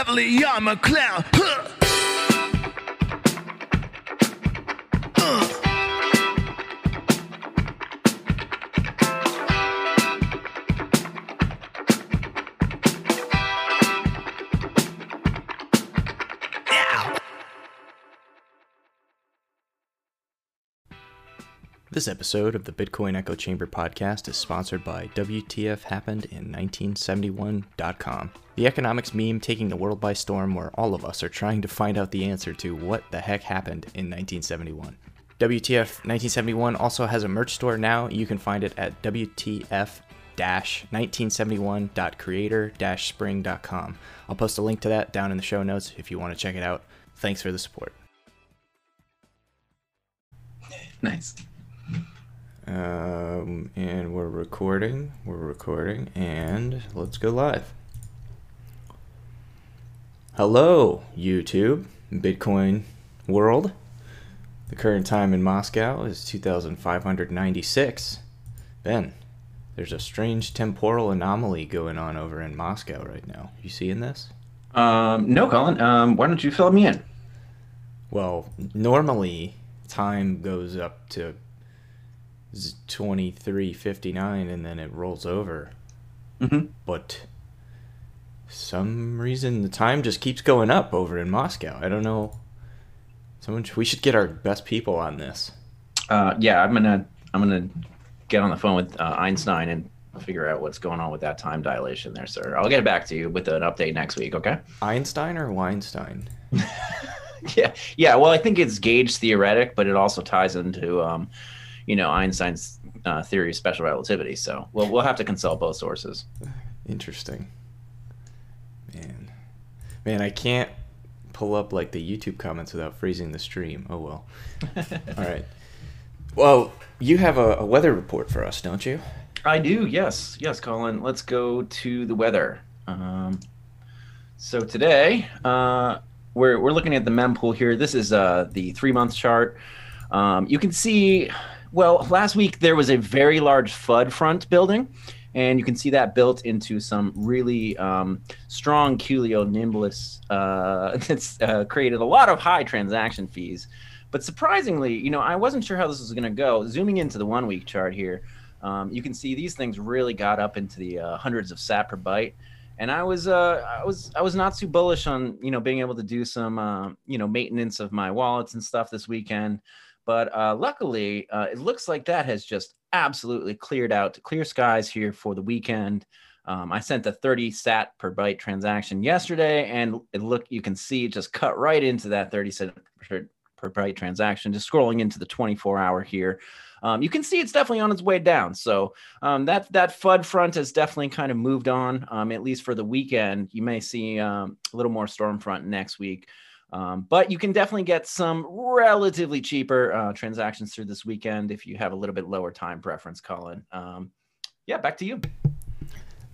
heavily, I'm a clown. Huh. This episode of the Bitcoin Echo Chamber podcast is sponsored by WTF Happened in 1971.com, the economics meme taking the world by storm where all of us are trying to find out the answer to what the heck happened in 1971. WTF 1971 also has a merch store now. You can find it at WTF 1971.creator spring.com. I'll post a link to that down in the show notes if you want to check it out. Thanks for the support. Nice. Um, and we're recording. We're recording, and let's go live. Hello, YouTube, Bitcoin world. The current time in Moscow is 2596. Ben, there's a strange temporal anomaly going on over in Moscow right now. You seeing this? Um, no, Colin. Um, why don't you fill me in? Well, normally time goes up to 2359 and then it rolls over. Mm-hmm. But some reason the time just keeps going up over in Moscow. I don't know. Someone we should get our best people on this. Uh, yeah, I'm gonna I'm gonna get on the phone with uh, Einstein and figure out what's going on with that time dilation there, sir. I'll get back to you with an update next week. Okay? Einstein or Weinstein? yeah, yeah. Well, I think it's gauge theoretic, but it also ties into um, you know Einstein's uh, theory of special relativity. So we'll we'll have to consult both sources. Interesting. Man, man, I can't pull up like the YouTube comments without freezing the stream. Oh well. All right. Well, you have a, a weather report for us, don't you? I do. Yes, yes, Colin. Let's go to the weather. Um, so today, uh, we're we're looking at the mempool here. This is uh, the three month chart. Um, you can see well, last week there was a very large FUD front building, and you can see that built into some really um, strong cumulonimbus uh, that's uh, created a lot of high transaction fees. But surprisingly, you know, I wasn't sure how this was going to go. Zooming into the one week chart here, um, you can see these things really got up into the uh, hundreds of sat per byte. And I was, uh, I was, I was not too bullish on, you know, being able to do some, uh, you know, maintenance of my wallets and stuff this weekend. But uh, luckily, uh, it looks like that has just absolutely cleared out to clear skies here for the weekend. Um, I sent a 30 sat per byte transaction yesterday, and it look you can see just cut right into that 30 sat per, per byte transaction. Just scrolling into the 24 hour here, um, you can see it's definitely on its way down. So um, that that FUD front has definitely kind of moved on, um, at least for the weekend. You may see um, a little more storm front next week. Um, but you can definitely get some relatively cheaper uh, transactions through this weekend if you have a little bit lower time preference, Colin. Um, yeah, back to you.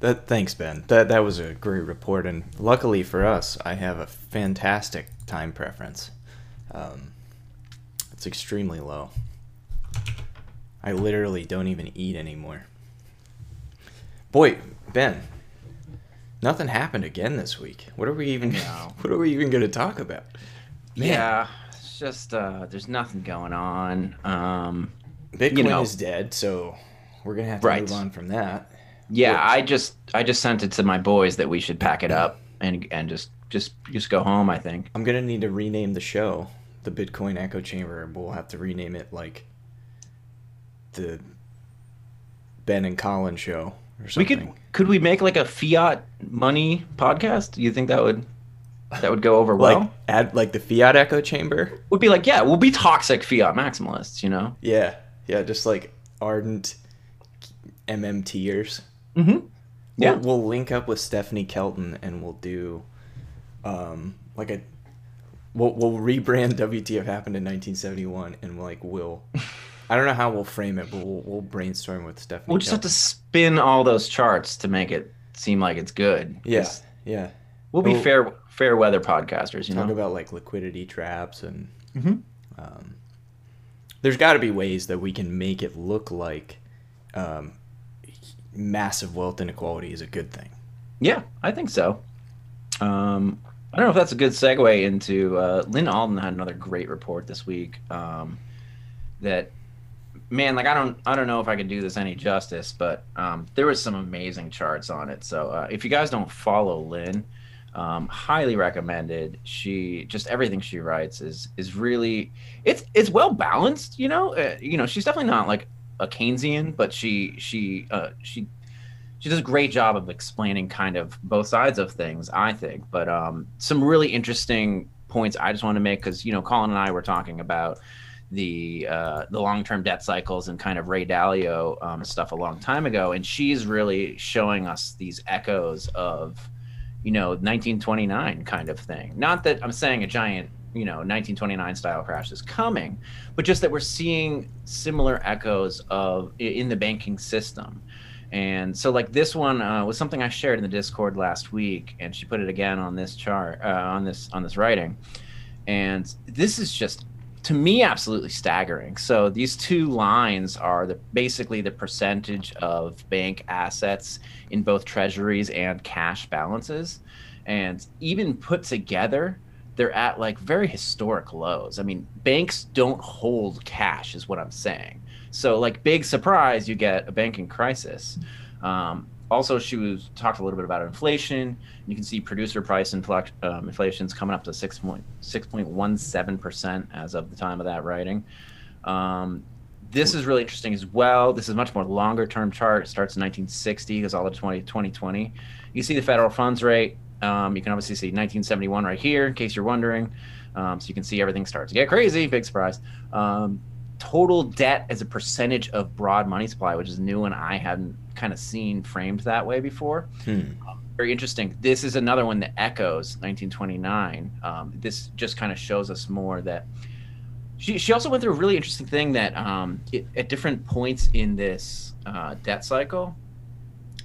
That thanks, Ben. That that was a great report, and luckily for us, I have a fantastic time preference. Um, it's extremely low. I literally don't even eat anymore. Boy, Ben, nothing happened again this week. What are we even? No. What are we even going to talk about? Man, Yeah, it's just uh, there's nothing going on. Um, Bitcoin you know. is dead, so we're gonna have to Right. move on from that. yeah, I just I just sent it to my boys that we should pack it up and and just just just go home. I think. I'm gonna need to rename the show the Bitcoin Echo Chamber. We'll have to rename it like the Ben and Colin show We could could we make like a fiat money podcast? Do you think that would that would go over well? like add like the Fiat Echo Chamber. would be like, yeah, we'll be toxic fiat maximalists, you know? Yeah, yeah, just like ardent MMTers. Mm-hmm. Yeah. We'll, we'll link up with Stephanie Kelton and we'll do um like a we'll we'll rebrand WTF happened in 1971 and like we'll I don't know how we'll frame it, but we'll, we'll brainstorm with Stephanie. We'll just have to spin all those charts to make it seem like it's good. Yeah, yeah. We'll be We'll- fair fair weather podcasters, you Talk know? about like liquidity traps and Mhm. um, there's got to be ways that we can make it look like um, massive wealth inequality is a good thing. Yeah, I think so. Um, I don't know if that's a good segue into uh, Lyn Alden had another great report this week. Um, that man, like I don't I don't know if I could do this any justice, but um, there was some amazing charts on it. So uh, if you guys don't follow Lyn, um, highly recommended. She just everything she writes is is really it's it's well balanced. You know, uh, you know she's definitely not like a Keynesian, but she she uh, she she does a great job of explaining kind of both sides of things. I think, but um, some really interesting points I just want to make because you know Colin and I were talking about the uh, the long term debt cycles and kind of Ray Dalio um, stuff a long time ago, and she's really showing us these echoes of you know 1929 kind of thing. Not that I'm saying a giant you know 1929 style crash is coming, but just that we're seeing similar echoes of in the banking system. And so, like this one uh, was something I shared in the Discord last week, and she put it again on this chart, uh, on this on this writing. And this is just to me absolutely staggering. So these two lines are the basically the percentage of bank assets in both treasuries and cash balances. And even put together, they're at like very historic lows. I mean, banks don't hold cash is what I'm saying. So like big surprise, you get a banking crisis. Um, also, she was talked a little bit about inflation. You can see producer price um, inflation is coming up to 6.17 percent as of the time of that writing. Um, this is really interesting as well. This is much more longer term chart. It starts in 1960, goes all the 20, 2020. You see the federal funds rate. Um, you can obviously see 1971 right here, in case you're wondering. Um, so you can see everything starts to get crazy. Big surprise. Total debt as a percentage of broad money supply, which is new and I hadn't kind of seen framed that way before. Hmm. Um, very interesting. This is another one that echoes 1929. Um, this just kind of shows us more that she, she also went through a really interesting thing that um, it, at different points in this uh, debt cycle,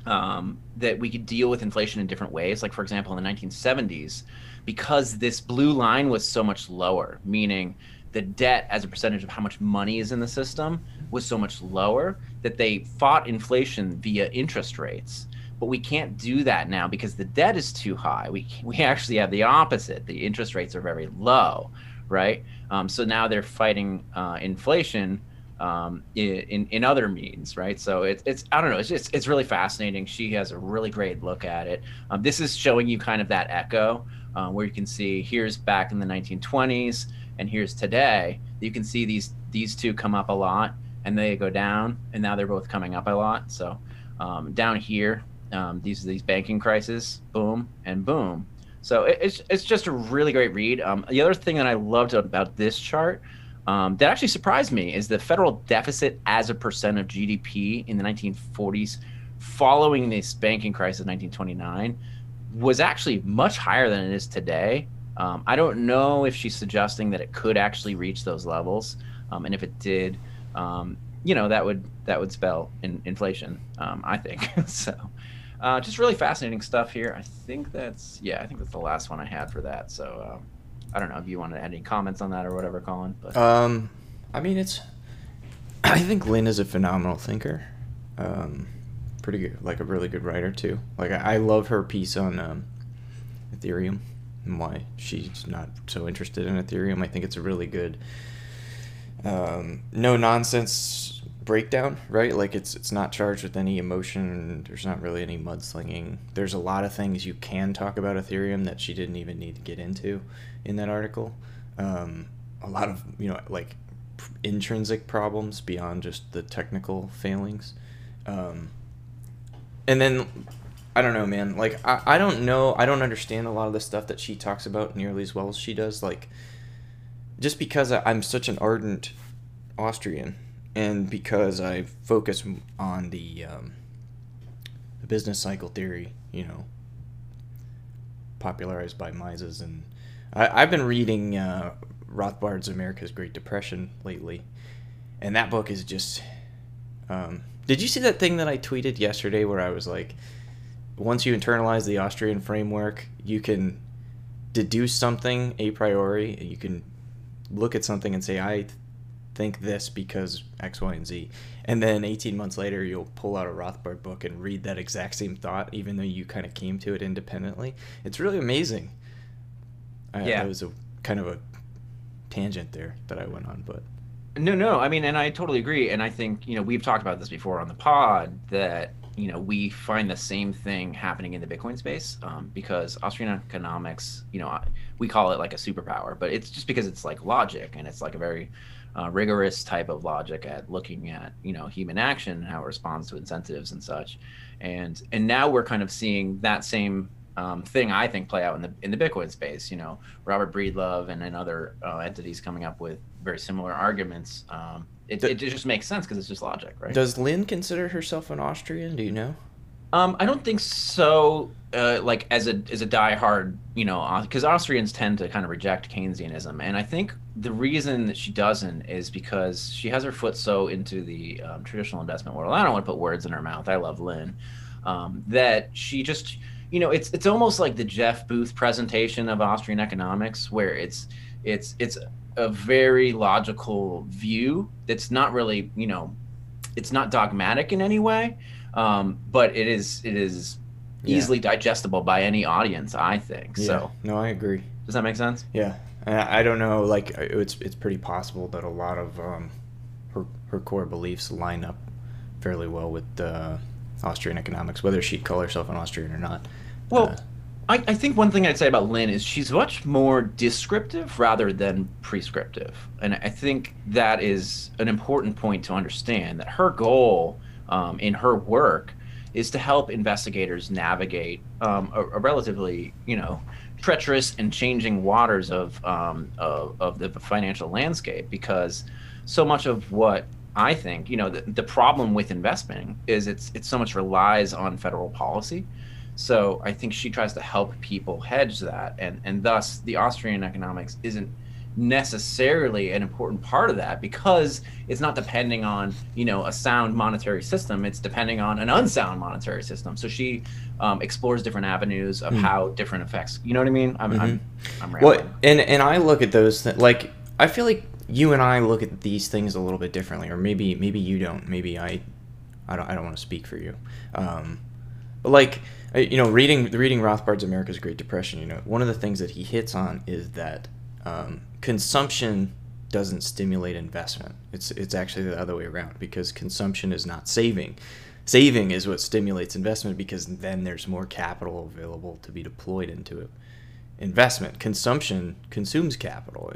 um, that we could deal with inflation in different ways. Like, for example, in the 1970s, because this blue line was so much lower, meaning the debt as a percentage of how much money is in the system was so much lower that they fought inflation via interest rates. But we can't do that now because the debt is too high. We we actually have the opposite. The interest rates are very low, right? Um, so now they're fighting uh, inflation um, in, in other means, right? So it's it's I don't know. It's just it's really fascinating. She has a really great look at it. Um, this is showing you kind of that echo uh, where you can see here's back in the 1920s and here's today. You can see these these two come up a lot and they go down, and now they're both coming up a lot. So um, down here, um, these these banking crises, boom and boom. So it, it's it's just a really great read. Um, the other thing that I loved about this chart um, that actually surprised me is the federal deficit as a percent of GDP in the 1940s, following this banking crisis, 1929, was actually much higher than it is today. Um, I don't know if she's suggesting that it could actually reach those levels, um, and if it did, um, you know that would that would spell in, inflation. Um, I think so. Uh, just really fascinating stuff here. I think that's yeah. I think that's the last one I had for that. So uh, I don't know if you want to add any comments on that or whatever, Colin. But um, I mean it's. I think Lyn is a phenomenal thinker. Um, pretty good, like a really good writer too. Like I, I love her piece on um, Ethereum why she's not so interested in Ethereum. I think it's a really good um, no nonsense breakdown, right? Like it's it's not charged with any emotion. There's not really any mudslinging. There's a lot of things you can talk about Ethereum that she didn't even need to get into in that article. Um, a lot of you know like intrinsic problems beyond just the technical failings. Um, and then I don't know, man. Like I, I don't know. I don't understand a lot of the stuff that she talks about nearly as well as she does. Like just because I'm such an ardent Austrian, and because I focus on the um, the business cycle theory, you know, popularized by Mises, and I, have been reading uh, Rothbard's America's Great Depression lately, and that book is just. Um, did you see that thing that I tweeted yesterday where I was like, once you internalize the Austrian framework, you can deduce something a priori, you can look at something and say, I think this because X, Y, and Z. And then 18 months later, you'll pull out a Rothbard book and read that exact same thought, even though you kind of came to it independently. It's really amazing. I, Yeah. that was a kind of a tangent there that I went on, but No, no. I mean, and I totally agree. And I think you know we've talked about this before on the pod that you know we find the same thing happening in the Bitcoin space um, because Austrian economics, you know, we call it like a superpower, but it's just because it's like logic and it's like a very uh, rigorous type of logic at looking at you know human action and how it responds to incentives and such. And and now we're kind of seeing that same um, thing I think play out in the in the Bitcoin space. You know, Robert Breedlove and, and other uh, entities coming up with very similar arguments. Um, it, The- it just makes sense because it's just logic, right? does Lyn consider herself an Austrian? Do you know? Um, I don't think so. Uh, like as a as a diehard, you know, because Austrians tend to kind of reject Keynesianism, and I think the reason that she doesn't is because she has her foot so into the um, traditional investment world. I don't want to put words in her mouth. I love Lyn. Um, that she just, you know, it's it's almost like the Jeff Booth presentation of Austrian economics, where it's it's it's a very logical view that's not really, you know, it's not dogmatic in any way um, but it is it is Yeah. easily digestible by any audience i think so no, I agree. does that make sense Yeah, and I don't know. Like, it's it's pretty possible that a lot of um, her her core beliefs line up fairly well with uh, Austrian economics, whether she'd call herself an Austrian or not. well Uh, I, I think one thing i'd say about lyn is she's much more descriptive rather than prescriptive and i think that is an important point to understand that her goal um, in her work is to help investigators navigate um, a, a relatively you know treacherous and changing waters of, um, of of the financial landscape because so much of what I think you know the, the problem with investing is it's it so much relies on federal policy. So I think she tries to help people hedge that, and and thus the Austrian economics isn't necessarily an important part of that because it's not depending on you know a sound monetary system it's depending on an unsound monetary system so she um, explores different avenues of Hmm. how different effects you know what i mean i'm i'm, I'm Well, and and I look at those th- like I feel like you and I look at these things a little bit differently, or maybe maybe you don't. Maybe I, I don't I don't want to speak for you. Um, but like you know, reading reading Rothbard's America's Great Depression, you know, one of the things that he hits on is that um, consumption doesn't stimulate investment. It's it's actually the other way around because consumption is not saving. Saving is what stimulates investment because then there's more capital available to be deployed into it investment consumption consumes capital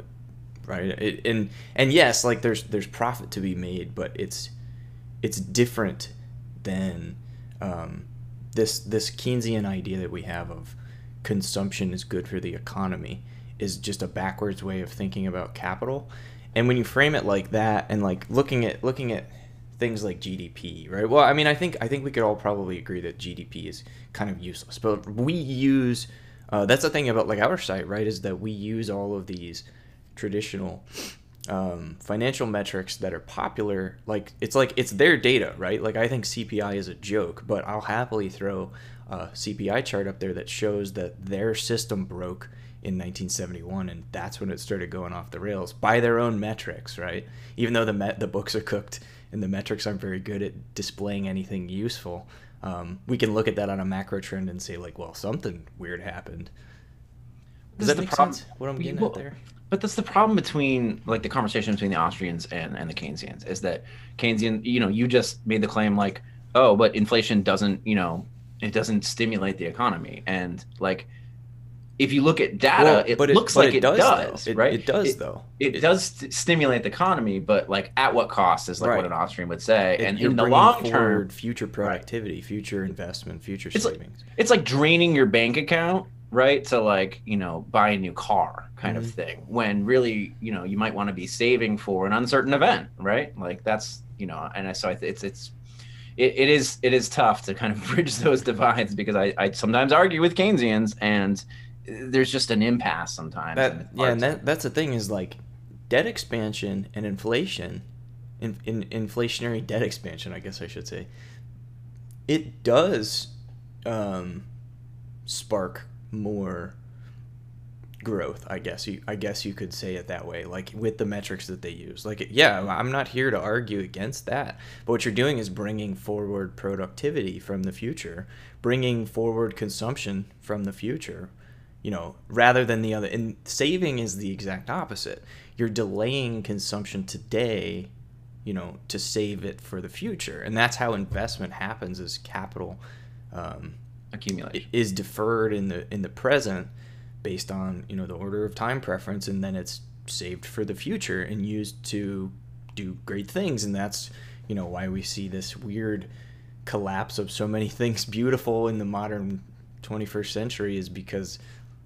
right it, and and yes like there's there's profit to be made but it's it's different than um, this this Keynesian idea that we have of consumption is good for the economy is just a backwards way of thinking about capital and when you frame it like that and like looking at looking at things like GDP right well I mean I think I think we could all probably agree that GDP is kind of useless but we use uh, that's the thing about like our site, right? Is that we use all of these traditional um, financial metrics that are popular. Like it's like it's their data, right? Like I think CPI is a joke, but I'll happily throw a CPI chart up there that shows that their system broke in 1971, and that's when it started going off the rails by their own metrics, right? Even though the met the books are cooked and the metrics aren't very good at displaying anything useful um, we can look at that on a macro trend and say like, well, something weird happened. Does This that is the make sense? What I'm getting well, at there? But that's the problem between like the conversation between the Austrians and, and the Keynesians is that Keynesian, you know, you just made the claim like, oh, but inflation doesn't, you know, it doesn't stimulate the economy. And like, if you look at data, Well, it but looks but like it does, though. It- right? It, does It, though. it does st- stimulate the economy, but like at what cost is like Right. what an Austrian would say. It- and in the long term, future productivity, future investment, future It's like- savings. it's like draining your bank account right to like you know buy a new car kind of Mhm. thing when really you know you might want to be saving for an uncertain event right like that's you know and I, so I, th- it's it's it, it is it is tough to kind of bridge those divides because I, I sometimes argue with keynesians and there's just an impasse sometimes that it's yeah, and that that's the thing is like debt expansion and inflation, in, in inflationary debt expansion, I guess I should say. It does um, spark more growth. I guess you I guess you could say it that way. Like with the metrics that they use. Like yeah, I'm not here to argue against that. But what you're doing is bringing forward productivity from the future, bringing forward consumption from the future you know, rather than the other. And saving is the exact opposite. You're delaying consumption today, you know, to save it for the future. And that's how investment happens as capital um, Accumulation. is deferred in the in the present based on you know the order of time preference and then it's saved for the future and used to do great things. And that's you know why we see this weird collapse of so many things beautiful in the modern 21st century is because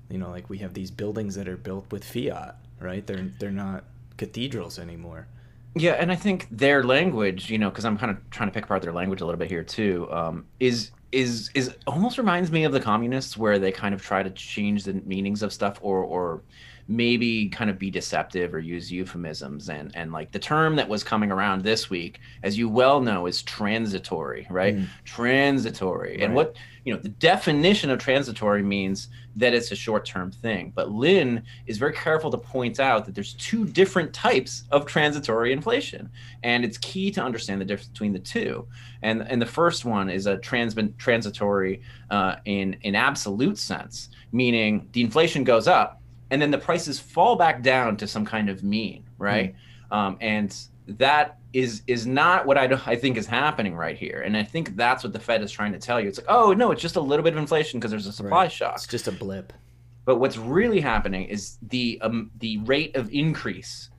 you know like we have these buildings that are built with fiat right? They're they're not cathedrals anymore. Yeah, and I think their language, you know, because I'm kind of trying to pick apart their language a little bit here too, um, is is is almost reminds me of the communists, where they kind of try to change the meanings of stuff, or or maybe kind of be deceptive or use euphemisms, and and like the term that was coming around this week, as you well know, is transitory, right? Transitory, and what you know, the definition of transitory means that it's a short-term thing. But Lyn is very careful to point out that there's two different types of transitory inflation, and it's key to understand the difference between the two. And and the first one is a trans- transitory uh, in in absolute sense, meaning the inflation goes up, and then the prices fall back down to some kind of mean, right? Um, and that is is not what I, I think is happening right here. And I think that's what the Fed is trying to tell you. It's like, oh no, it's just a little bit of inflation because there's a supply Right. shock. it's just a blip But what's really happening is the um, the rate of increase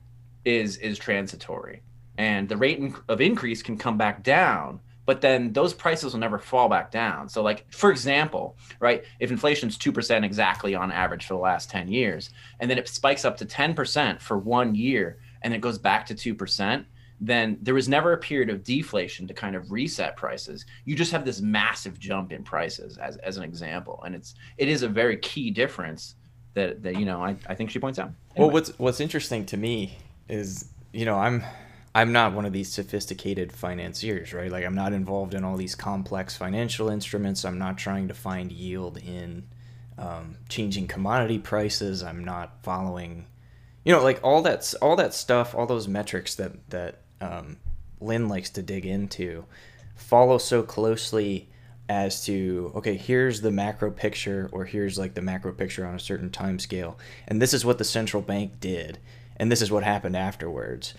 is is transitory, and the rate in- of increase can come back down. But then those prices will never fall back down. So, like for example, right, if inflation's two percent exactly on average for the last ten years, and then it spikes up to ten percent for one year, and it goes back to two percent, then there was never a period of deflation to kind of reset prices. You just have this massive jump in prices as, as an example. And it's it is a very key difference that, that you know, I, I think she points out. Well, what's what's interesting to me is, you know, I'm I'm not one of these sophisticated financiers, right? Like I'm not involved in all these complex financial instruments. I'm not trying to find yield in um, changing commodity prices. I'm not following, you know, like all that's all that stuff, all those metrics that that um, Lyn likes to dig into, follow so closely as to okay here's the macro picture or here's like the macro picture on a certain time scale and this is what the central bank did and this is what happened afterwards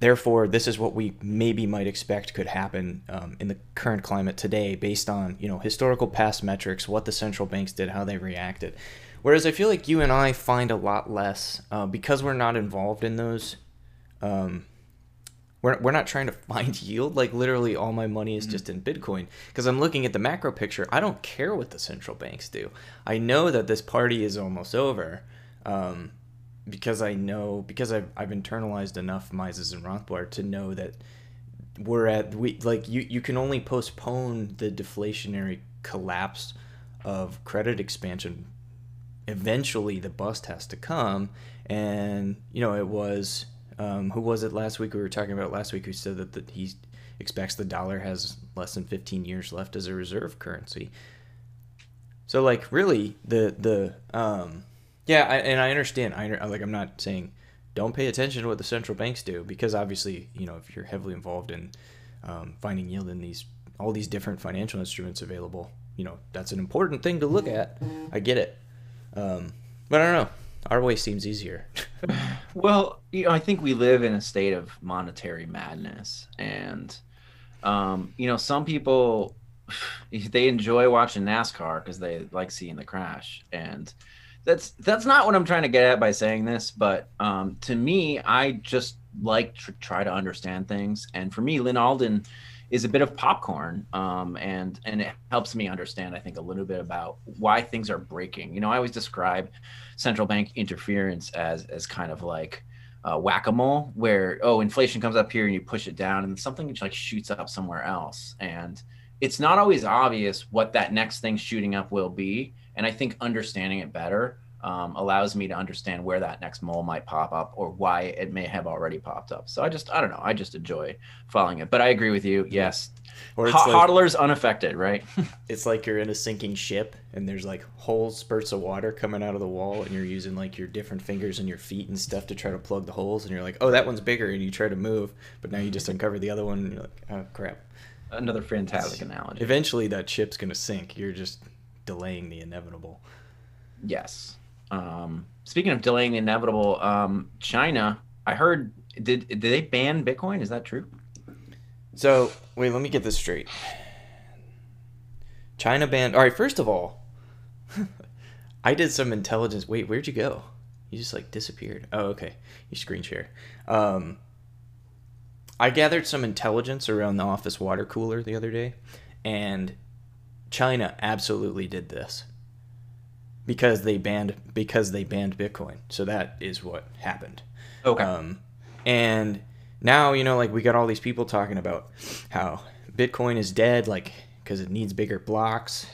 therefore this is what we maybe might expect could happen um, in the current climate today based on you know historical past metrics what the central banks did how they reacted. Whereas i feel like you and i find a lot less uh, because we're not involved in those um, we're, we're not trying to find yield. Like literally all my money is just in bitcoin. Because i'm looking at the macro picture i don't care what the central banks do. I know that this party is almost over um, because i know because I've, I've internalized enough mises and rothbard to know that we're at we like you you can only postpone the deflationary collapse of credit expansion. Eventually the bust has to come. And you know it was um, who was it last week we were talking about last week who said that, that he expects the dollar has less than 15 years left as a reserve currency? So like really the the um yeah I, and i understand. I like I'm not saying don't pay attention to what the central banks do because obviously you know if you're heavily involved in um, finding yield in these all these different financial instruments available you know that's an important thing to look at. I get it. Um, but i don't know. Our way seems easier. Well, you know, I think we live in a state of monetary madness, and um, you know, some people they enjoy watching NASCAR because they like seeing the crash, and that's that's not what I'm trying to get at by saying this. But um, to me, I just like to try to understand things, and for me, Lyn Alden is a bit of popcorn um, and and it helps me understand i think a little bit about why things are breaking. You know i always describe central bank interference as as kind of like uh, whack-a-mole where oh inflation comes up here and you push it down and something just like shoots up somewhere else. And it's not always obvious what that next thing shooting up will be and i think understanding it better um, allows me to understand where that next mole might pop up or why it may have already popped up. So i just i don't know i just enjoy following it. But i agree with you yes. Or Ho- like, hodlers unaffected right? It's like you're in a sinking ship and there's like whole spurts of water coming out of the wall and you're using like your different fingers and your feet and stuff to try to plug the holes and you're like oh that one's bigger and you try to move but now you just uncover the other one and you're like oh crap. Another fantastic analogy. eventually that ship's gonna sink. You're just delaying the inevitable Yes. Um, speaking of delaying the inevitable, um, China, I heard did did they ban Bitcoin? Is that true? So wait, let me get this straight. China banned. All right, first of all, I did some intelligence. Wait, where'd you go? You just like disappeared. Oh, okay. You screen share. Um, I gathered some intelligence around the office water cooler the other day, and China absolutely did this because they banned because they banned Bitcoin. So that is what happened. Okay. Um, and now you know, like we got all these people talking about how Bitcoin is dead, like because it needs bigger blocks.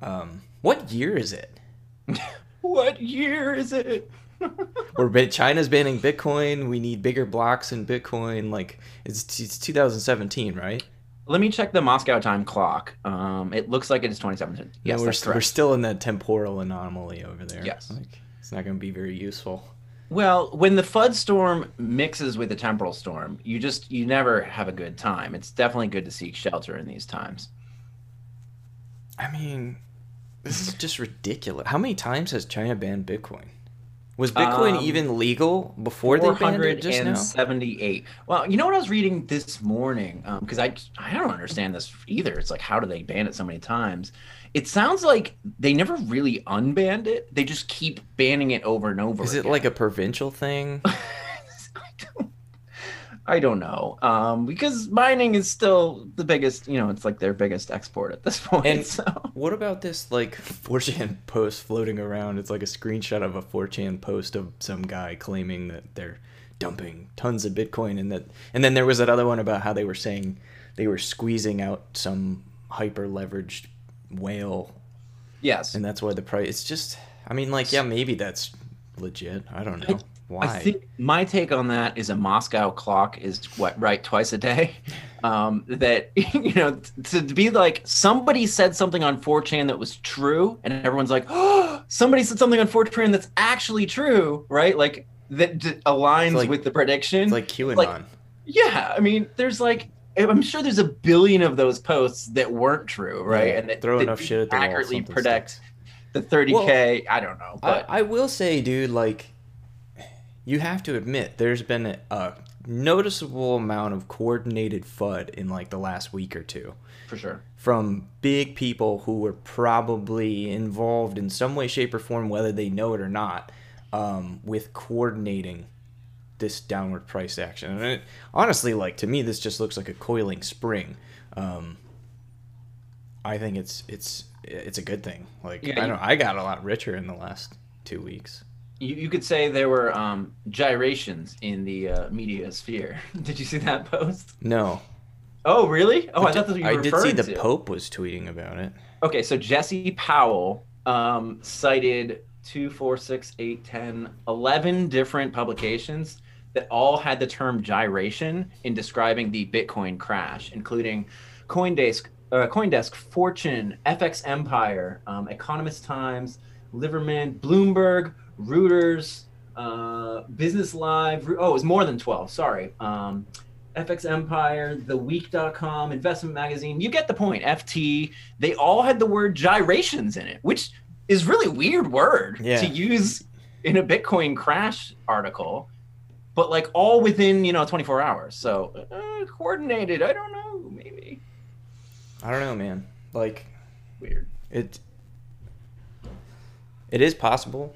Um, what year is it? what year is it? Where Bit- China's banning Bitcoin, we need bigger blocks in Bitcoin. Like it's it's 2017, right? Let me check the Moscow time clock. Um, it looks like it is 2017. Yes, No, we're, st- we're still in that temporal anomaly over there. Yes. Like, it's not going to be very useful. Well, when the FUD storm mixes with the temporal storm, you just you never have a good time. It's definitely good to seek shelter in these times. I mean, this is just ridiculous. How many times has China banned Bitcoin? Was Bitcoin Um, even legal before they banned it just now? 478. Well, you know what I was reading this morning? Because I I don't understand this either. It's like how do they ban it so many times? It sounds like they never really unbanned it. They just keep banning it over and over. Is it again. like a provincial thing? I don't, I don't know. Um, because mining is still the biggest. You know, it's like their biggest export at this point. And- so. What about this like 4chan post floating around? It's like a screenshot of a 4chan post of some guy claiming that they're dumping tons of Bitcoin and that and then there was that other one about how they were saying they were squeezing out some hyper leveraged whale Yes. and that's why the price it's just I mean like yeah maybe that's legit. I don't know. Why? I think my take on that is a Moscow clock is what right twice a day. Um, that you know to be like somebody said something on 4chan that was true, and everyone's like, oh, somebody said something on 4chan that's actually true, right? Like that d- aligns like- with the prediction. it's like QAnon. like- yeah, I mean, there's like. I'm sure there's a billion of those posts that weren't true, right? Yeah, and that, throw that enough shit at the accurately predict sticks. the 30k. I don't know, I, but I will say, dude, like, you have to admit, there's been a, noticeable amount of coordinated FUD in like the last week or two for sure. from big people who were probably involved in some way, shape, or form, whether they know it or not, um, with coordinating this downward price action. And it, honestly, like to me, this just looks like a coiling spring. Um, I think it's it's it's a good thing. Like Yeah, I you- don't, I got a lot richer in the last two weeks. You, you could say there were um, gyrations in the uh, media sphere. Did you see that post? No, Oh, really? Oh, I thought that's what you were I did see the to. Pope was tweeting about it. Okay, so Jesse Powell um, cited two, four, six, eight, 10, 11 different publications that all had the term gyration in describing the Bitcoin crash, including Coindesk, uh, Coindesk, Fortune, FX Empire, um, Economic Times, Liverman, Bloomberg, Reuters, uh, Business Live. Oh, it was more than 12. Sorry. Um, FX Empire, TheWeek.com, Investment Magazine. You get the point. FT. They all had the word gyrations in it, which is really weird word Yeah. to use in a Bitcoin crash article, but like all within you know 24 hours. So uh, coordinated. I don't know. Maybe I don't know, man. Like weird. it, it is possible.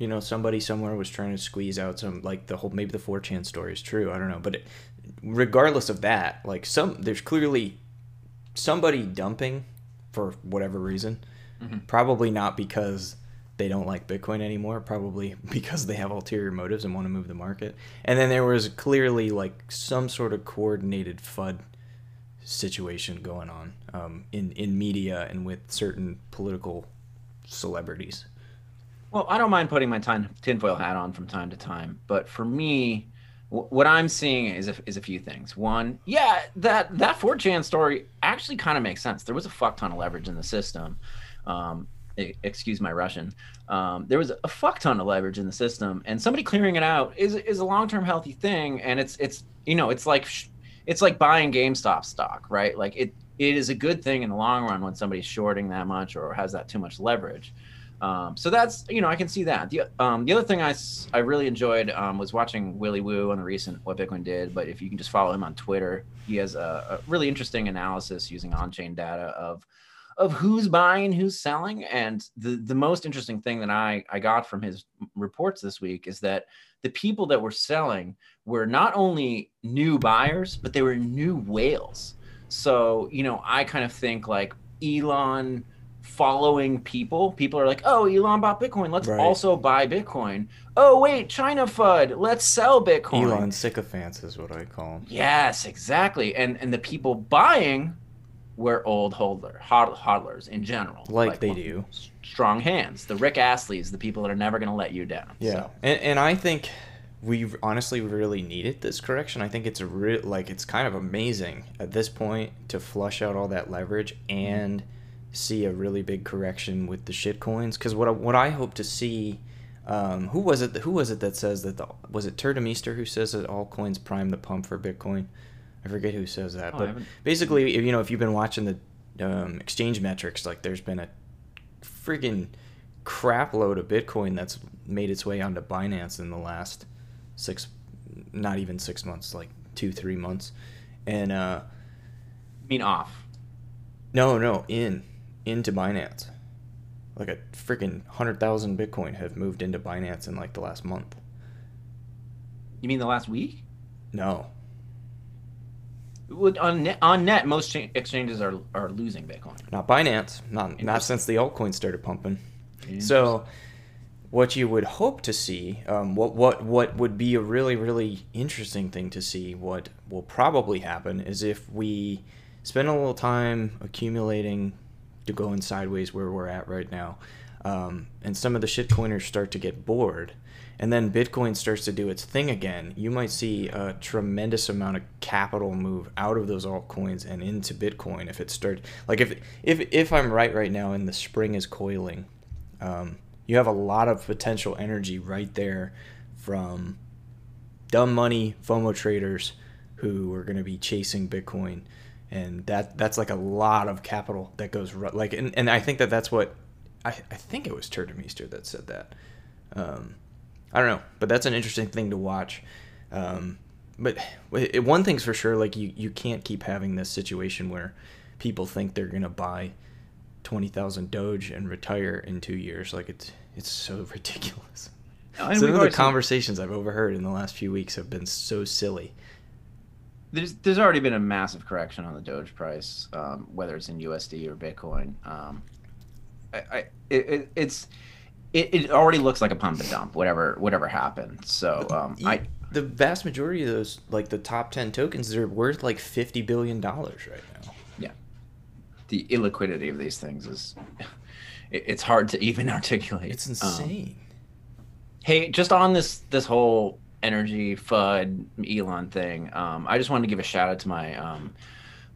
You know, somebody somewhere was trying to squeeze out some like the whole maybe the 4chan story is true. I don't know, but it, regardless of that, like some there's clearly somebody dumping for whatever reason. Mhm. Probably not because they don't like Bitcoin anymore. Probably because they have ulterior motives and want to move the market. And then there was clearly like some sort of coordinated FUD situation going on um, in in media and with certain political celebrities. Well, I don't mind putting my tin, tinfoil hat on from time to time, but for me, what I'm seeing is a, is a few things. One, yeah, that that 4chan story actually kind of makes sense. There was a fuck ton of leverage in the system. Um, excuse my Russian. Um, there was a fuck ton of leverage in the system, and somebody clearing it out is is a long term healthy thing. And it's it's you know it's like it's like buying GameStop stock, right? Like it it is a good thing in the long run when somebody's shorting that much or has that too much leverage. Um, so that's you know I can see that. The um, the other thing I, I really enjoyed um, was watching Willy Woo on the recent What Bitcoin Did. But if you can just follow him on Twitter, he has a, a really interesting analysis using on-chain data of of who's buying, who's selling, and the the most interesting thing that I I got from his reports this week is that the people that were selling were not only new buyers, but they were new whales. So you know I kind of think like Elon following people. People are like, oh, Elon bought Bitcoin. Let's Right. also buy Bitcoin. Oh, wait, China FUD. Let's sell Bitcoin. Elon sycophants is what I call them. Yes, exactly. And and the people buying were old hodler, hod- hodlers in general. Like they do. Strong hands. The Rick Astleys, the people that are never going to let you down. Yeah, So, and, and I think we honestly really needed this correction. I think it's a real like it's kind of amazing at this point to flush out all that leverage and mm-hmm. See a really big correction with the shit coins. Because what I, what I hope to see, um, who was it? Who was it that says that the was it Tuur Demeester who says that all coins prime the pump for Bitcoin? I forget who says that, Oh, but basically, if, you know, if you've been watching the um, exchange metrics, like there's been a freaking crap load of Bitcoin that's made its way onto Binance in the last six, not even six months, like two, three months. And uh, I mean off. no, no, in into Binance, like a freaking hundred thousand Bitcoin have moved into Binance in like the last month. You mean the last week? No, Would- On net, on net, most cha- exchanges are are losing Bitcoin. not Binance, not not since the altcoins started pumping. So, what you would hope to see, um, what what what would be a really really interesting thing to see, what will probably happen is if we spend a little time accumulating to going sideways where we're at right now, um, and some of the shitcoiners start to get bored, and then Bitcoin starts to do its thing again, you might see a tremendous amount of capital move out of those altcoins and into Bitcoin if it starts like if if if I'm right right now and the spring is coiling um, you have a lot of potential energy right there from dumb money FOMO traders who are going to be chasing Bitcoin, and that that's like a lot of capital that goes like, and, and I think that that's what I, I think it was Tuur Demeester that said that. Um, I don't know, but that's an interesting thing to watch. Um, but it, one thing's for sure, like you you can't keep having this situation where people think they're gonna buy twenty thousand Doge and retire in two years. Like it's it's so ridiculous. Some of the conversations I've overheard in the last few weeks have been so silly. There's there's already been a massive correction on the Doge price, um, whether it's in USD or Bitcoin. Um, I, I it, it, it's it, it already looks like a pump and dump, whatever whatever happened. So um, I the vast majority of those, like the top ten tokens, they're worth like fifty billion dollars right now. yeah, the illiquidity of these things is it, it's hard to even articulate. It's Um, insane. Hey, just on this this whole energy FUD Elon thing, um, I just wanted to give a shout out to my um,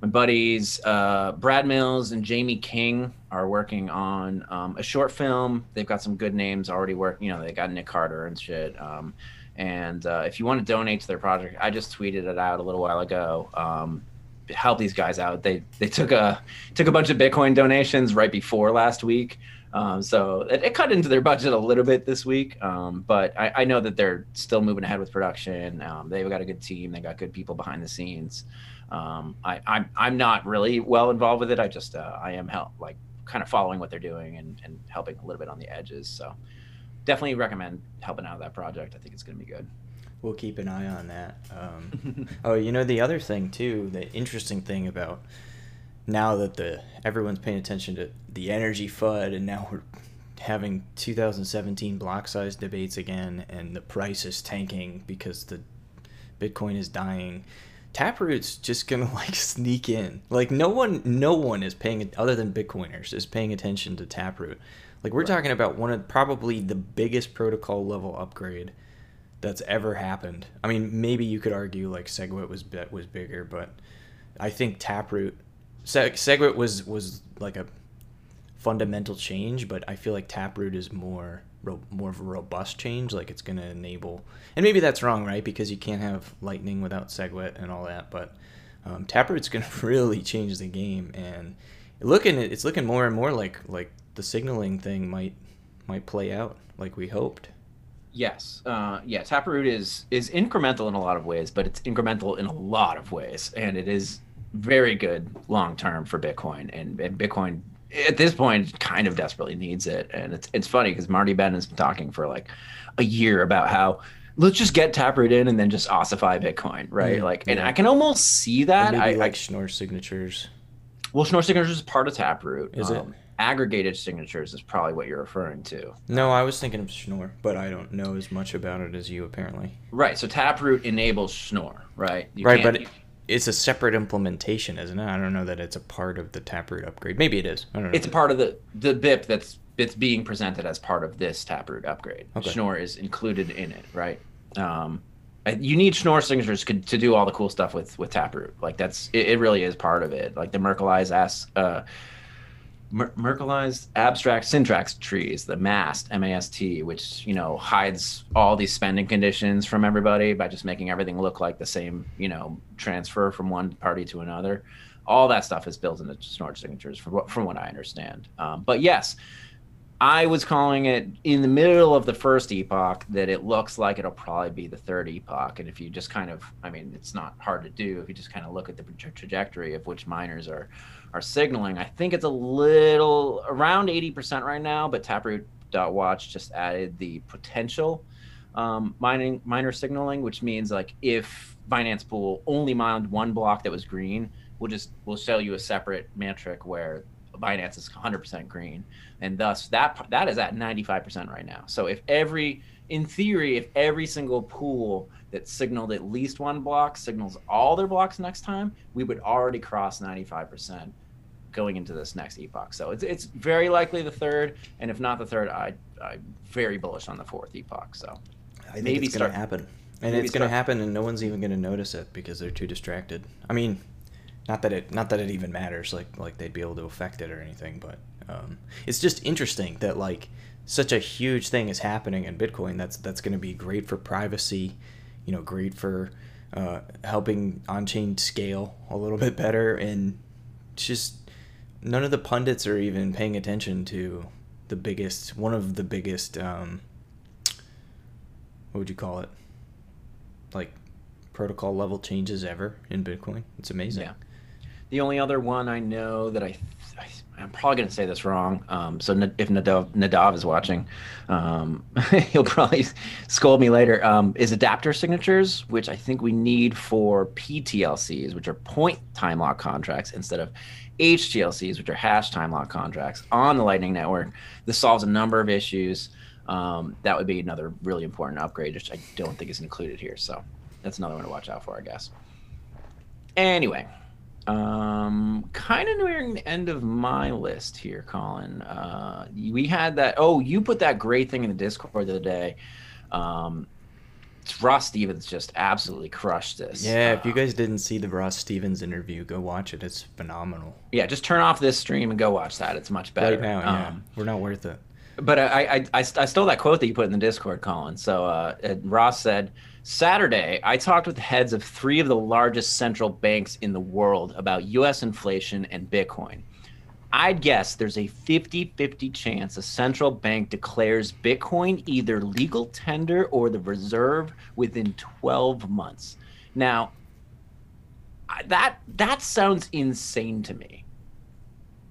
my buddies uh, Brad Mills and Jamie King are working on um, a short film. They've got some good names already working. You know, they got Nick Carter and shit. Um, and uh, if you want to donate to their project, I just tweeted it out a little while ago. Um, help these guys out. They they took a took a bunch of Bitcoin donations right before last week. Um, so it, it cut into their budget a little bit this week, um, but I, I know that they're still moving ahead with production. Um, they've got a good team. They got good people behind the scenes. Um, I, I'm I'm not really well involved with it. I just uh, I am help like kind of following what they're doing and, and helping a little bit on the edges. So definitely recommend helping out with that project. I think it's going to be good. We'll keep an eye on that. Um, oh, you know the other thing too, the interesting thing about now that the everyone's paying attention to the energy FUD, and now we're having 2017 block size debates again, and the price is tanking because the Bitcoin is dying. Taproot's just gonna like sneak in. Like no one, no one is paying other than Bitcoiners is paying attention to Taproot. Like we're talking about one of probably the biggest protocol level upgrade that's ever happened. I mean, maybe you could argue like Segwit was was bigger, but I think Taproot Seg- Segwit was was like a fundamental change, but I feel like Taproot is more more of a robust change. Like it's going to enable, and maybe that's wrong, right? Because you can't have Lightning without Segwit and all that. But um, Taproot's going to really change the game, and looking it's looking more and more like like the signaling thing might might play out like we hoped. Yes, uh, yeah. Taproot is is incremental in a lot of ways, but it's incremental in a lot of ways, and it is very good long term for Bitcoin. And, and Bitcoin at this point kind of desperately needs it. And it's it's funny because Marty Bent has been talking for like a year about how let's just get Taproot in and then just ossify Bitcoin, right? Mm, like, and yeah. I can almost see that. I, like I Schnorr signatures. well, Schnorr signatures is part of Taproot. Is it? Aggregated signatures is probably what you're referring to. No, I was thinking of Schnorr, but I don't know as much about it as you apparently. Right. So Taproot enables Schnorr, right? You right, but it's a separate implementation, isn't it? I don't know that it's a part of the Taproot upgrade. Maybe it is. I don't know. it's a part of the the BIP that's it's being presented as part of this Taproot upgrade. Okay. Schnorr is included in it, right? Um, you need Schnorr signatures to, to do all the cool stuff with with Taproot. Like that's it, it really is part of it. Like the Merkleized as uh, Mer- Merkleized abstract syntax trees, the MAST, M-A-S-T, which you know hides all these spending conditions from everybody by just making everything look like the same, you know, transfer from one party to another. All that stuff is built into Schnorr signatures, from what from what I understand. Um, but yes, I was calling it in the middle of the first epoch that it looks like it'll probably be the third epoch. And if you just kind of, I mean, it's not hard to do if you just kind of look at the tra- trajectory of which miners are are signaling. I think it's a little around 80% right now, but Taproot.watch just added the potential um, mining miner signaling, which means like if Binance Pool only mined one block that was green, we'll just we'll show you a separate metric where Binance is 100% green, and thus that that is at 95% right now. So if every in theory, if every single pool that signaled at least one block signals all their blocks next time, we would already cross 95% going into this next epoch. So it's it's very likely the third, and if not the third, I I'm very bullish on the fourth epoch. So I think maybe it's gonna start- happen, and it's gonna happen, and no one's even gonna notice it because they're too distracted. I mean, not that it not that it even matters, like like they'd be able to affect it or anything, but um, it's just interesting that like such a huge thing is happening in Bitcoin. That's that's gonna be great for privacy, you know, great for uh, helping on-chain scale a little bit better, and just none of the pundits are even paying attention to the biggest one of the biggest um, what would you call it like protocol level changes ever in bitcoin it's amazing Yeah. The only other one I know that I, I I'm probably going to say this wrong. Um, so if Nadav, Nadav is watching, um, he'll probably scold me later. Um, is adapter signatures, which I think we need for PTLCs, which are point time lock contracts, instead of HTLCs, which are hash time lock contracts on the Lightning Network. This solves a number of issues. Um, that would be another really important upgrade, which I don't think is included here. So that's another one to watch out for, I guess. Anyway, um, kind of nearing the end of my list here, Colin. Uh, we had that. Oh, you put that great thing in the Discord the other day. Um, Ross Stevens just absolutely crushed this. yeah if you Uh, guys didn't see the ross stevens interview go watch it it's phenomenal yeah, just turn off this stream and go watch that. It's much better. right now yeah Um, we're not worth it But I, I, I, I stole that quote that you put in the Discord, Colin. So uh, Ross said, Saturday, I talked with the heads of three of the largest central banks in the world about U.S. inflation and Bitcoin. I'd guess there's a 50 50 chance a central bank declares Bitcoin either legal tender or the reserve within 12 months. Now, that that sounds insane to me.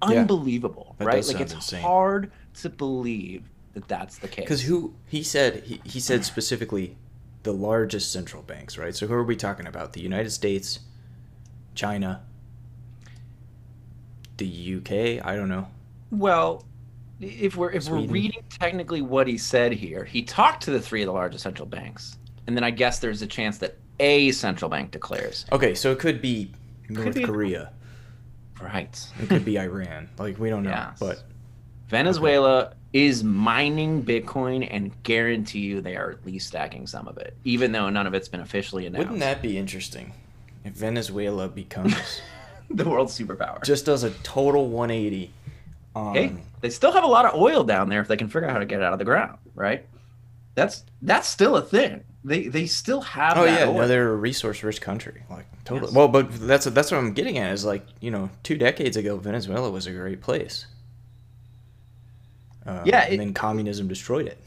Unbelievable, right? Like it's insane. hard to believe that that's the case. because who he said he, he said specifically the largest central banks right so who are we talking about the united states china the uk i don't know Well, if we're if Sweden. we're reading technically what he said here, he talked to the three of the largest central banks, and then I guess there's a chance that a central bank declares. okay so it could be north be- korea Right. it could be iran like we don't know Yes. but Venezuela is mining Bitcoin and guarantee you they are at least stacking some of it, even though none of it's been officially announced. Wouldn't that be interesting if Venezuela becomes the world's superpower? just does a total 180 on hey, they still have a lot of oil down there if they can figure out how to get it out of the ground, right? That's that's still a thing. They they still have. Oh that yeah, oil. no, they're a resource-rich country. Like totally. Yes. Well, but that's that's what I'm getting at is like you know, two decades ago, Venezuela was a great place. Um, Yeah, and then communism destroyed it.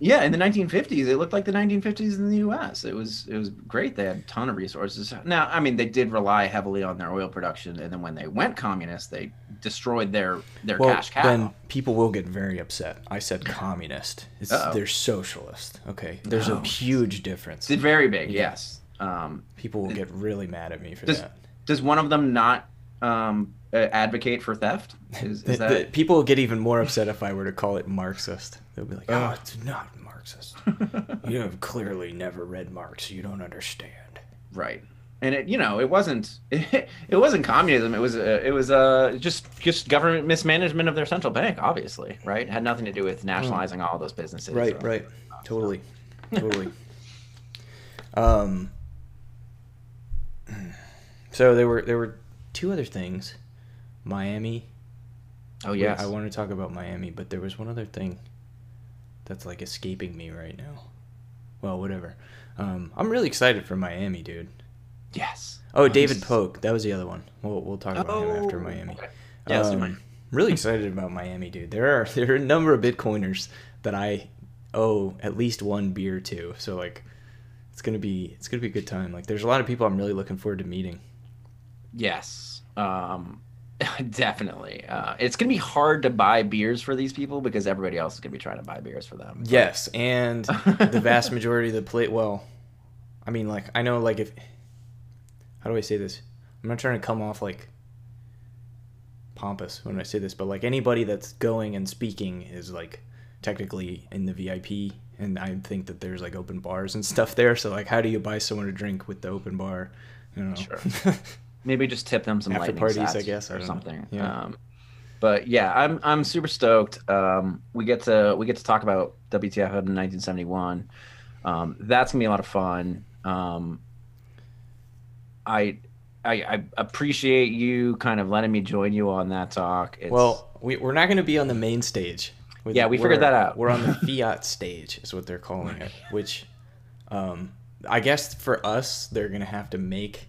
Yeah, in the 1950s, it looked like the 1950s in the U.S. It was it was great. They had a ton of resources. Now, I mean, they did rely heavily on their oil production, and then when they went communist, they destroyed their their Well, cash cow. then people will get very upset. I said communist. It's, they're socialist. Okay, there's No. a huge difference. It's very big. Yes. Um, People will get really mad at me for Does- that. does one of them not um, uh, advocate for theft? Is, is the- that people will get even more upset if I were to call it Marxist. They'll be like, "Oh, it's not Marxist. you have clearly never read Marx. You don't understand." right? And it, you know, it wasn't it, it wasn't communism. It was uh, it was uh, just just government mismanagement of their central bank. Obviously, right? It had nothing to do with nationalizing all those businesses. Right, right. Totally, totally. Um. So there were there were two other things. Miami. Oh yeah, I want to talk about Miami, but there was one other thing that's like escaping me right now. Well, whatever. Um, I'm really excited for Miami, dude. yes. Oh, David Pogue. That was the other one. We'll we'll talk about him after Oh, Miami. okay. Yeah, Um, really excited about Miami, dude. There are there are a number of Bitcoiners that I owe at least one beer to. So like, it's gonna be it's gonna be a good time. Like, there's a lot of people I'm really looking forward to meeting. Yes. Um, definitely. Uh, it's gonna be hard to buy beers for these people because everybody else is gonna be trying to buy beers for them. Yes, and the vast majority of the plate. Well, I mean, like I know, like if how do I say this? I'm not trying to come off like pompous when I say this, but like anybody that's going and speaking is like technically in the VIP, and I think that there's like open bars and stuff there. So like, how do you buy someone a drink with the open bar? You know. Sure. Maybe just tip them some After parties, I guess, or know. something. Yeah. Um, but yeah, I'm I'm super stoked. Um, we get to we get to talk about WTF in 1971. Um, that's gonna be a lot of fun. Um, I, I I appreciate you kind of letting me join you on that talk. It's, well, we, we're not going to be on the main stage. With- Yeah, we figured that out. We're on the fiat stage, is what they're calling it. Which, um, I guess for us, they're going to have to make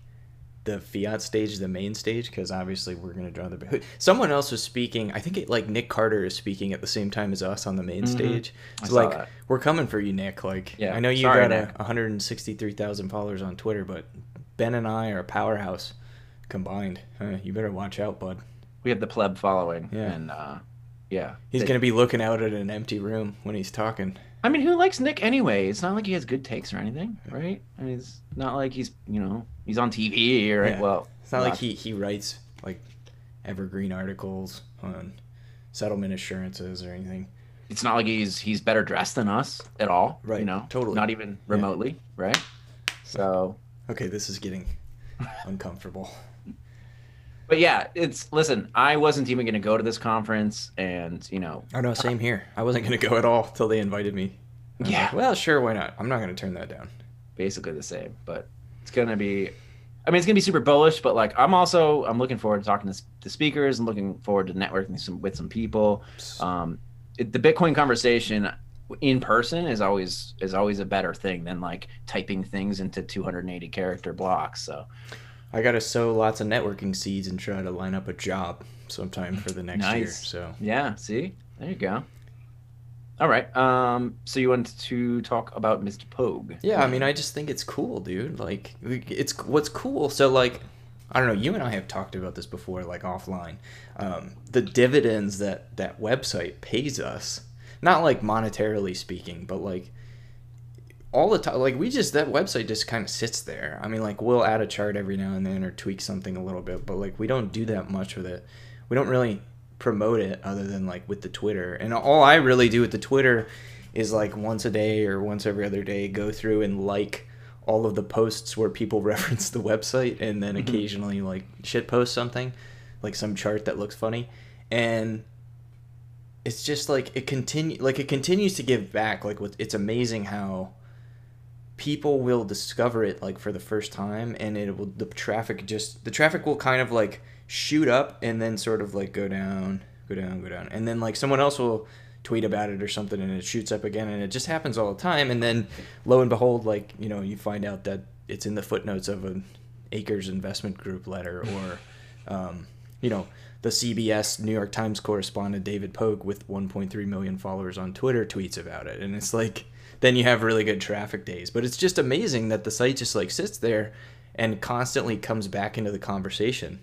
the fiat stage the main stage because obviously we're going to draw the. Someone else was speaking. I think it, like Nick Carter is speaking at the same time as us on the main stage. Mm-hmm. I So like that. we're coming for you, Nick. Like Yeah, I know you sorry, got a 163,000 followers on Twitter, but Ben and I are a powerhouse combined. You better watch out, bud. we have the pleb following, Yeah. and uh, yeah, He's They- gonna be looking out at an empty room when he's talking. I mean, who likes Nick anyway? It's not like he has good takes or anything, right? I mean, it's not like he's you know he's on TV, right? Yeah. Well, It's not like he he writes like evergreen articles on settlement assurances or anything. It's not like he's he's better dressed than us at all, Right, You know, totally. not even remotely, right? So, Okay, this is getting uncomfortable. But yeah, it's listen. I wasn't even going to go to this conference, and you know, Oh no, same here. I wasn't gonna go at all till they invited me. Yeah. like, well, sure, why not? I'm not gonna turn that down. basically the same. But it's gonna be. I mean, it's gonna be super bullish, but like I'm also I'm looking forward to talking to, the speakers and looking forward to networking some with some people. Um, it, the Bitcoin conversation in person is always is always a better thing than like typing things into 280 character blocks. So I gotta sow lots of networking seeds and try to line up a job sometime for the next year. So yeah, see, there you go. All right. Um, so you wanted to talk about Mr. Pogue? Yeah, I mean, I just think it's cool, dude. Like, it's what's cool. So, like, I don't know. You and I have talked about this before, like offline. Um, the dividends that that website pays us, not like monetarily speaking, but like all the time. Like, we just that website just kind of sits there. I mean, like, we'll add a chart every now and then or tweak something a little bit, but like, we don't do that much with it. We don't really promote it other than like with the Twitter. And all I really do with the Twitter is like once a day or once every other day go through and like all of the posts where people reference the website and then mm-hmm. occasionally like shit post something like some chart that looks funny and it's just like it continue like it continues to give back like what it's amazing how people will discover it like for the first time and it will the traffic just the traffic will kind of like shoot up and then sort of like go down go down go down. And then like someone else will tweet about it or something and it shoots up again and it just happens all the time. And then lo and behold like you know you find out that it's in the footnotes of an acres investment group letter or um, you know the CBS New York Times correspondent David Pogue with 1.3 million followers on Twitter tweets about it, and it's like then you have really good traffic days. But it's just amazing that the site just like sits there and constantly comes back into the conversation.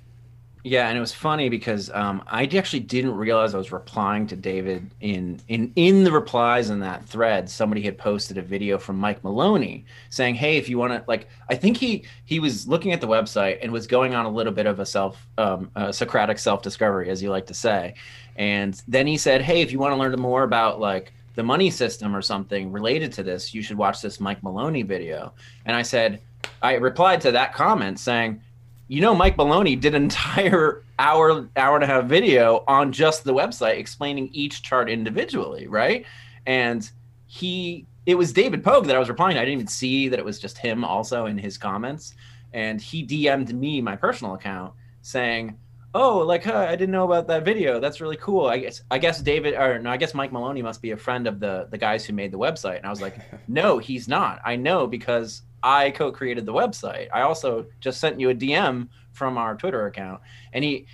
Yeah, and it was funny because um, I actually didn't realize I was replying to David in in in the replies in that thread. Somebody had posted a video from Mike Maloney saying, "Hey, if you want to like," I think he he was looking at the website and was going on a little bit of a self um, Socratic self discovery, as you like to say. And then he said, "Hey, if you want to learn more about like the money system or something related to this, you should watch this Mike Maloney video." And I said, I replied to that comment saying you know Mike Maloney did an entire hour hour and a half video on just the website explaining each chart individually, right? And he it was David Pogue that I was replying. I didn't even see that it was just him also in his comments. And he DM'd me my personal account saying, "Oh, like huh, I didn't know about that video. That's really cool. I guess I guess David or no, I guess Mike Maloney must be a friend of the the guys who made the website." And I was like, "No, he's not. I know because I co-created the website. I also just sent you a DM from our Twitter account, and he,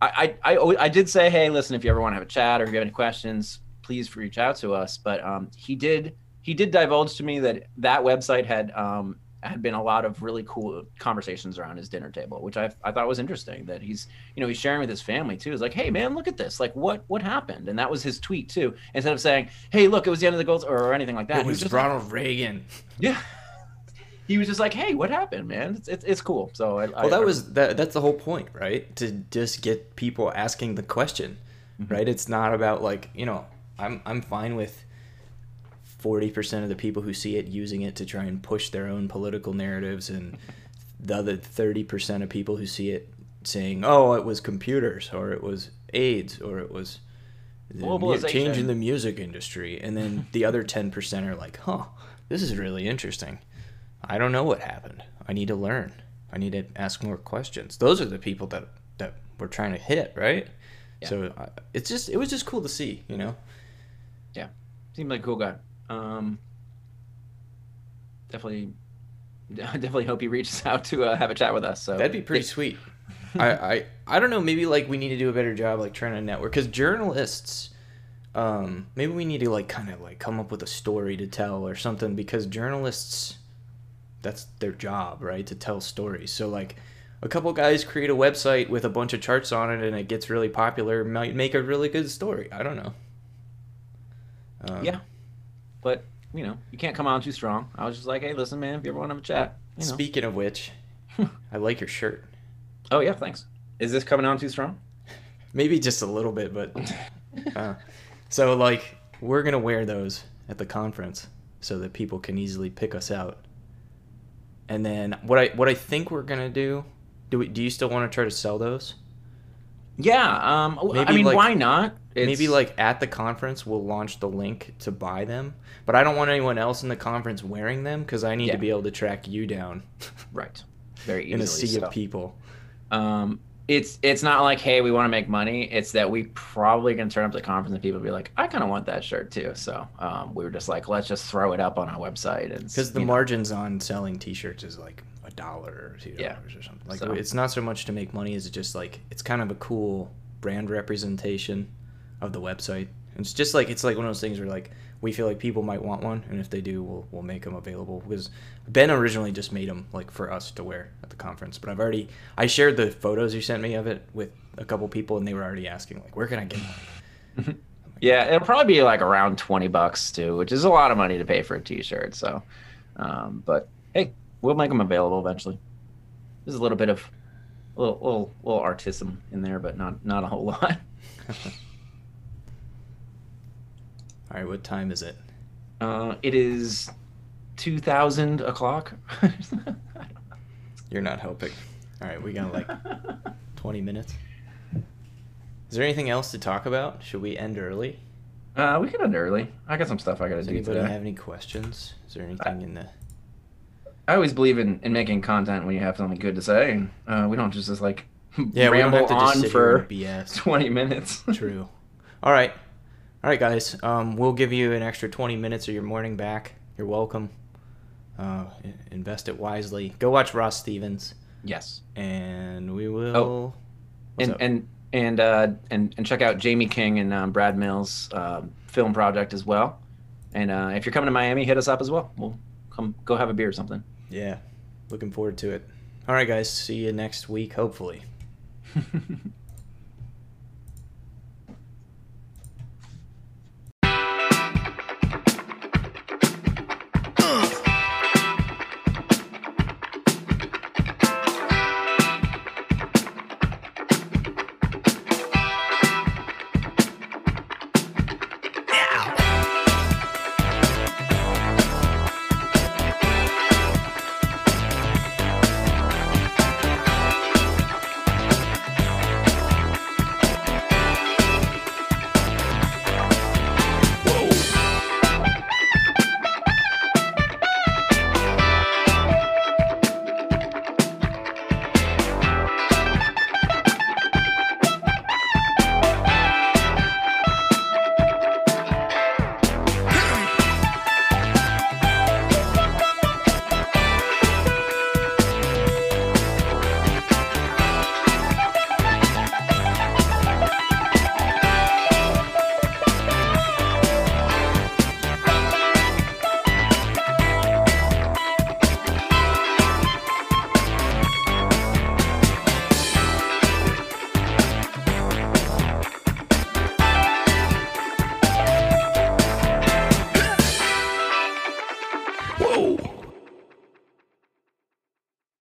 I, I, I, I did say, hey, listen, if you ever want to have a chat or if you have any questions, please reach out to us. But um, he did, he did divulge to me that that website had um, had been a lot of really cool conversations around his dinner table, which I, I thought was interesting. That he's, you know, he's sharing with his family too. He's like, hey man, look at this. Like, what what happened? And that was his tweet too. Instead of saying, hey, look, it was the end of the goals or, or anything like that. It was, just Ronald like, Reagan. Yeah he was just like, "Hey, what happened, man? It's it's, it's cool." So I, well, I, that I, was that. That's the whole point, right? To just get people asking the question, mm-hmm. right? It's not about like you know, I'm I'm fine with forty percent of the people who see it using it to try and push their own political narratives, and the other thirty percent of people who see it saying, "Oh, it was computers, or it was AIDS, or it was." The change in the music industry, and then the other ten percent are like, "Huh, this is really interesting." I don't know what happened. I need to learn. I need to ask more questions. Those are the people that that we're trying to hit, right? Yeah. So uh, it's just it was just cool to see, you know. Yeah, seemed like a cool guy. Um, definitely, definitely hope he reaches out to uh, have a chat with us. So that'd be pretty yeah. sweet. I, I I don't know. Maybe like we need to do a better job like trying to network because journalists. Um, maybe we need to like kind of like come up with a story to tell or something because journalists that's their job, right? To tell stories. So like a couple guys create a website with a bunch of charts on it and it gets really popular might make a really good story. I don't know. Um, yeah, but you know you can't come on too strong. I was just like, hey, listen, man, if you ever want to have a chat. You know. Speaking of which, I like your shirt. Oh yeah, thanks. Is this coming on too strong? Maybe just a little bit, but uh, so like we're gonna wear those at the conference so that people can easily pick us out and then what I what I think we're gonna do. Do we? Do you still want to try to sell those? Yeah. Um. Maybe I mean, like, why not? It's... Maybe like at the conference we'll launch the link to buy them, but I don't want anyone else in the conference wearing them because I need yeah. to be able to track you down. right. Very easily. in a sea so. of people. Um it's it's not like hey we want to make money it's that we probably can turn up the conference and people be like i kind of want that shirt too so um, we were just like let's just throw it up on our website and because the margins know. on selling t-shirts is like a dollar or two dollars yeah. or something like so. it's not so much to make money as just like it's kind of a cool brand representation of the website it's just like it's like one of those things where like we feel like people might want one, and if they do, we'll we'll make them available. Because Ben originally just made them like for us to wear at the conference, but I've already I shared the photos you sent me of it with a couple people, and they were already asking like, where can I get one? yeah, it'll probably be like around twenty bucks too, which is a lot of money to pay for a T-shirt. So, um, but hey, we'll make them available eventually. There's a little bit of a little little little artism in there, but not not a whole lot. All right, what time is it? Uh, it is 2000 o'clock. You're not helping. All right, we got like 20 minutes. Is there anything else to talk about? Should we end early? Uh, we can end early. I got some stuff I got to do anybody today. have any questions? Is there anything I, in the? I always believe in, in making content when you have something good to say, uh, we don't just, just like yeah, ramble on for BS. 20 minutes. True. All right. All right, guys. Um, we'll give you an extra 20 minutes of your morning back. You're welcome. Uh, invest it wisely. Go watch Ross Stevens. Yes. And we will. Oh. And and and uh, and and check out Jamie King and um, Brad Mills' um, film project as well. And uh, if you're coming to Miami, hit us up as well. We'll come go have a beer or something. Yeah, looking forward to it. All right, guys. See you next week, hopefully.